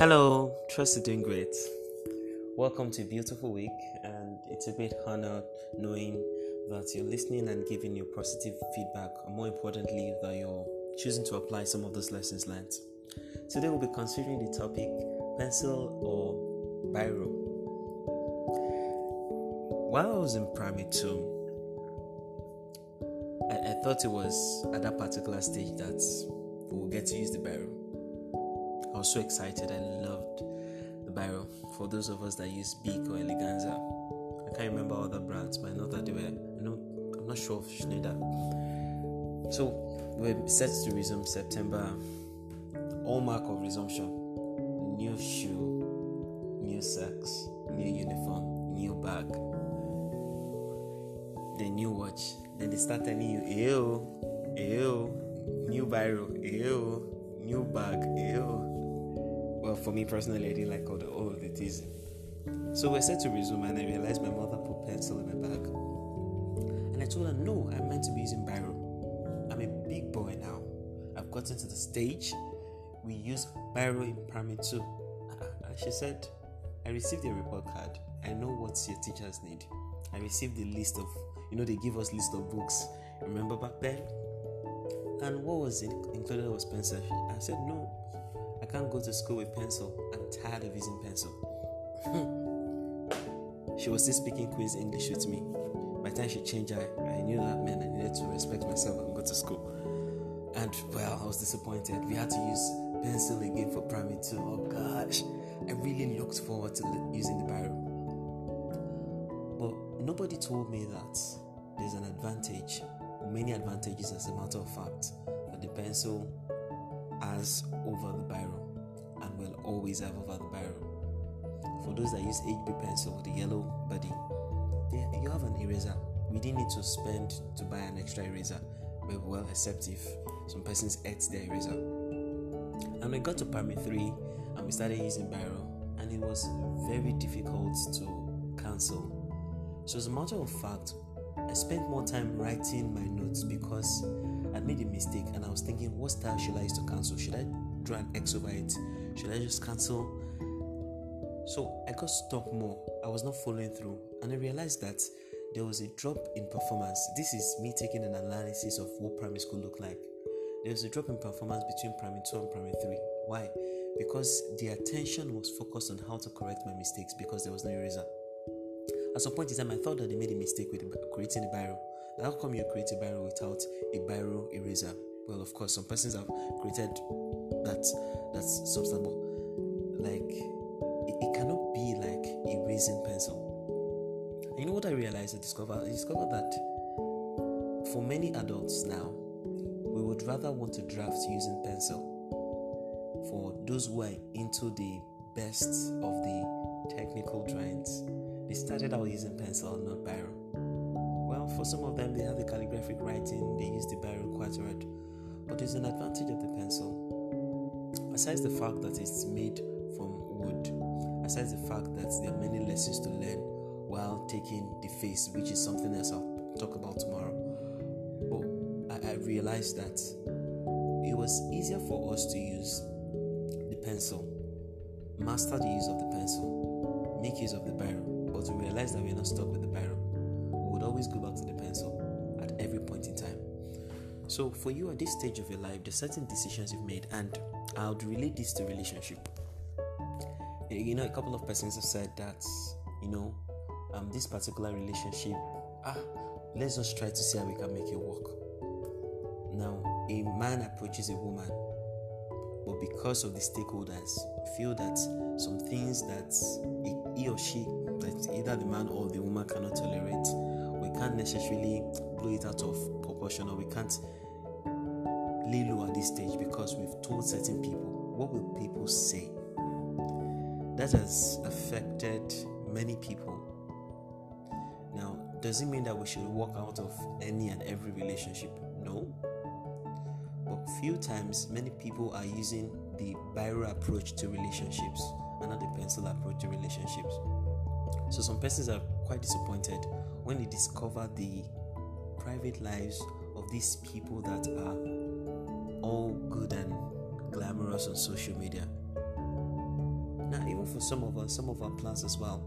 Hello, trust doing great. Welcome to a beautiful week, and it's a great honor knowing that you're listening and giving your positive feedback, and more importantly, that you're choosing to apply some of those lessons learned. Today, we'll be considering the topic pencil or biro. While I was in primary two, I, I thought it was at that particular stage that we will get to use the biro. I was so excited. I loved the biro. For those of us that use Bic or Eleganza, I can't remember other brands, but I know that they were. You know, I'm not sure of Schneider. So we're set to resume September. All mark of resumption: new shoe, new socks, new uniform, new bag, the new watch. Then they start telling you, ew, ew, new biro, ew, new bag, ew well, for me personally, I didn't like all, the, all of the teasing. So we're set to resume, and I realized my mother put pencil in my bag. And I told her, no, I'm meant to be using biro. I'm a big boy now. I've gotten to the stage. We use biro in primary two. Uh-uh. And she said, I received a report card. I know what your teachers need. I received the list of, you know, they give us list of books. Remember back then? And what was it included was pencil. I said, no, can't go to school with pencil. I'm tired of using pencil. she was still speaking Queen's English with me. By the time she changed, I, I knew that meant I needed to respect myself and go to school. And well, I was disappointed. We had to use pencil again for primary two. Oh gosh, I really looked forward to using the biro. But nobody told me that there's an advantage, many advantages as a matter of fact, that the pencil has over the biro and will always have over the biro. For those that use HB pencil, with the yellow body, they, you have an eraser. We didn't need to spend to buy an extra eraser, but well, except if some persons ate their eraser. And we got to primary three and we started using biro, and it was very difficult to cancel. So, as a matter of fact, I spent more time writing my notes because I made a mistake and I was thinking, what style should I use to cancel? Should I draw an X over it? Should I just cancel? So I got stuck more. I was not following through, and I realized that there was a drop in performance. This is me taking an analysis of what primary school looked like. There was a drop in performance between primary two and primary three. Why? Because the attention was focused on how to correct my mistakes because there was no eraser. At some point in time, I thought that they made a mistake with creating a biro. How come you create a biro without a biro eraser? Well, of course, some persons have created that that's substantial. Like it, it cannot be like a erasing pencil. And you know what I realized? I discovered I discovered that for many adults now, we would rather want to draft using pencil. For those who are into the best of the technical drawings, they started out using pencil, not biro. Well, for some of them, they have the calligraphic writing, they use the biro quite. But there's an advantage of the pencil. Besides the fact that it's made from wood, besides the fact that there are many lessons to learn while taking the face, which is something else I'll talk about tomorrow. But I, I realized that it was easier for us to use the pencil, master the use of the pencil, make use of the biro, but to realize that we're not stuck with the biro. We would always go back to the pencil at every point in time. So, for you at this stage of your life, there's certain decisions you've made, and I would relate this to relationship. You know, a couple of persons have said that, you know, um, this particular relationship, ah, let's just try to see how we can make it work. Now, a man approaches a woman, but because of the stakeholders, feel that some things that he or she, that either the man or the woman cannot tolerate, we can't necessarily blow it out of proportion or we can't low at this stage because we've told certain people what will people say. That has affected many people. Now does it mean that we should walk out of any and every relationship? No. But few times many people are using the biro approach to relationships and not the pencil approach to relationships. So some persons are quite disappointed when they discover the private lives of these people that are all good and glamorous on social media. Now, even for some of us, some of our plans as well,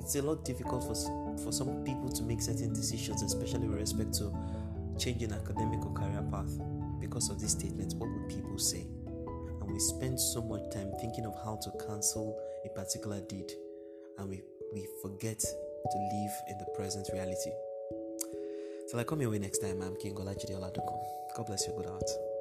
it's a lot difficult for for some people to make certain decisions, especially with respect to changing academic or career path, because of these statements. What would people say? And we spend so much time thinking of how to cancel a particular deed, and we we forget to live in the present reality. Till I come your way next time, I'm King Olajideola.com. God bless you. Good heart.